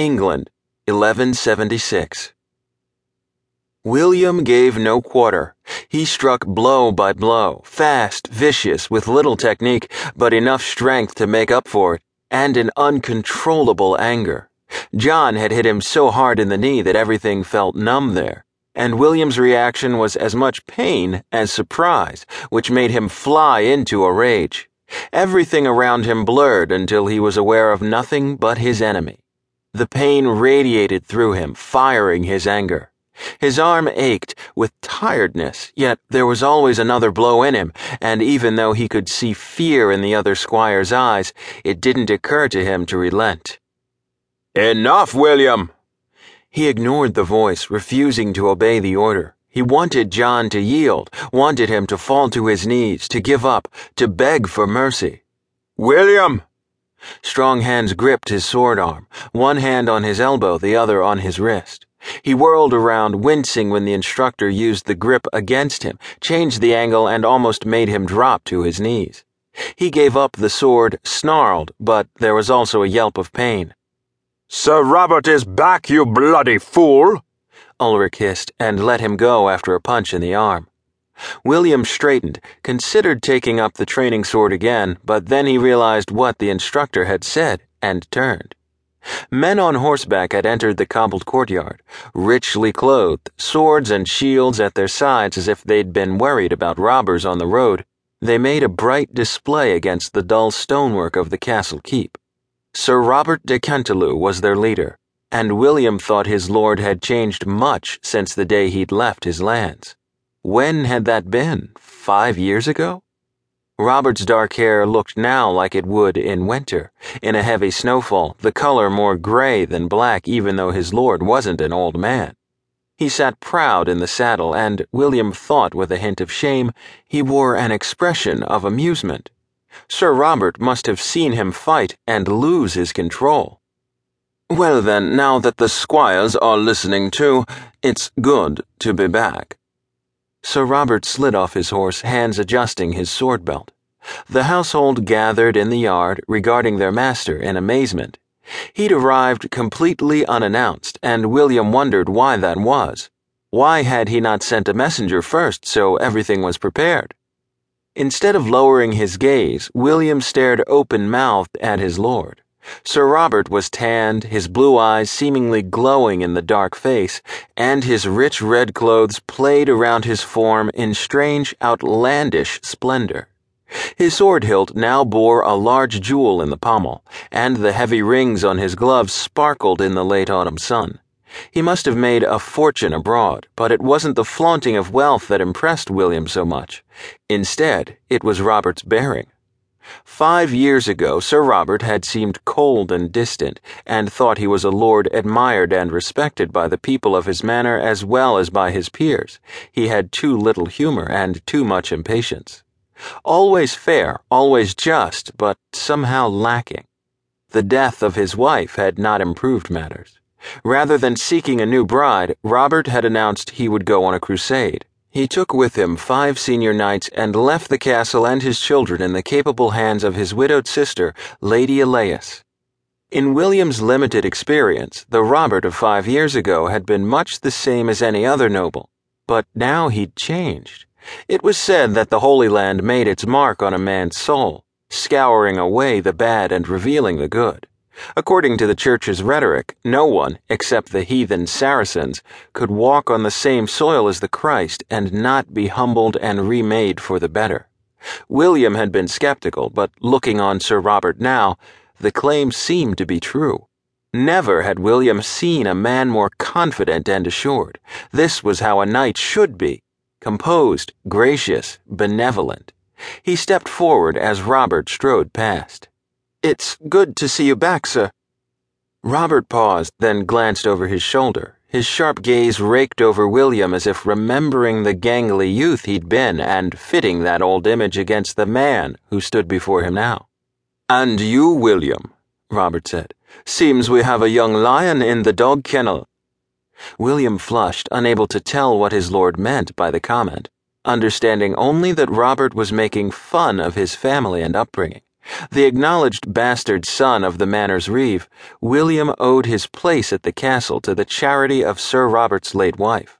England, 1176. William gave no quarter. He struck blow by blow, fast, vicious, with little technique, but enough strength to make up for it, and an uncontrollable anger. John had hit him so hard in the knee that everything felt numb there, and William's reaction was as much pain as surprise, which made him fly into a rage. Everything around him blurred until he was aware of nothing but his enemy. The pain radiated through him, firing his anger. His arm ached with tiredness, yet there was always another blow in him, and even though he could see fear in the other squire's eyes, it didn't occur to him to relent. Enough, William! He ignored the voice, refusing to obey the order. He wanted John to yield, wanted him to fall to his knees, to give up, to beg for mercy. William! Strong hands gripped his sword arm, one hand on his elbow, the other on his wrist. He whirled around, wincing when the instructor used the grip against him, changed the angle, and almost made him drop to his knees. He gave up the sword, snarled, but there was also a yelp of pain. Sir Robert is back, you bloody fool! Ulrich hissed and let him go after a punch in the arm. William straightened, considered taking up the training sword again, but then he realized what the instructor had said and turned. Men on horseback had entered the cobbled courtyard, richly clothed, swords and shields at their sides as if they'd been worried about robbers on the road. They made a bright display against the dull stonework of the castle keep. Sir Robert de Cantilou was their leader, and William thought his lord had changed much since the day he'd left his lands. When had that been? Five years ago? Robert's dark hair looked now like it would in winter, in a heavy snowfall, the color more gray than black, even though his lord wasn't an old man. He sat proud in the saddle, and William thought with a hint of shame he wore an expression of amusement. Sir Robert must have seen him fight and lose his control. Well, then, now that the squires are listening too, it's good to be back. Sir Robert slid off his horse, hands adjusting his sword belt. The household gathered in the yard, regarding their master in amazement. He'd arrived completely unannounced, and William wondered why that was. Why had he not sent a messenger first so everything was prepared? Instead of lowering his gaze, William stared open mouthed at his lord. Sir Robert was tanned, his blue eyes seemingly glowing in the dark face, and his rich red clothes played around his form in strange, outlandish splendor. His sword hilt now bore a large jewel in the pommel, and the heavy rings on his gloves sparkled in the late autumn sun. He must have made a fortune abroad, but it wasn't the flaunting of wealth that impressed William so much. Instead, it was Robert's bearing. Five years ago, Sir Robert had seemed cold and distant, and thought he was a lord admired and respected by the people of his manor as well as by his peers. He had too little humor and too much impatience. Always fair, always just, but somehow lacking. The death of his wife had not improved matters. Rather than seeking a new bride, Robert had announced he would go on a crusade. He took with him five senior knights and left the castle and his children in the capable hands of his widowed sister, Lady Elias. In William's limited experience, the Robert of five years ago had been much the same as any other noble, but now he'd changed. It was said that the Holy Land made its mark on a man's soul, scouring away the bad and revealing the good. According to the church's rhetoric, no one, except the heathen Saracens, could walk on the same soil as the Christ and not be humbled and remade for the better. William had been skeptical, but looking on Sir Robert now, the claim seemed to be true. Never had William seen a man more confident and assured. This was how a knight should be composed, gracious, benevolent. He stepped forward as Robert strode past. It's good to see you back, sir. Robert paused, then glanced over his shoulder. His sharp gaze raked over William as if remembering the gangly youth he'd been and fitting that old image against the man who stood before him now. And you, William, Robert said. Seems we have a young lion in the dog kennel. William flushed, unable to tell what his lord meant by the comment, understanding only that Robert was making fun of his family and upbringing. The acknowledged bastard son of the manor's reeve, William owed his place at the castle to the charity of Sir Robert's late wife.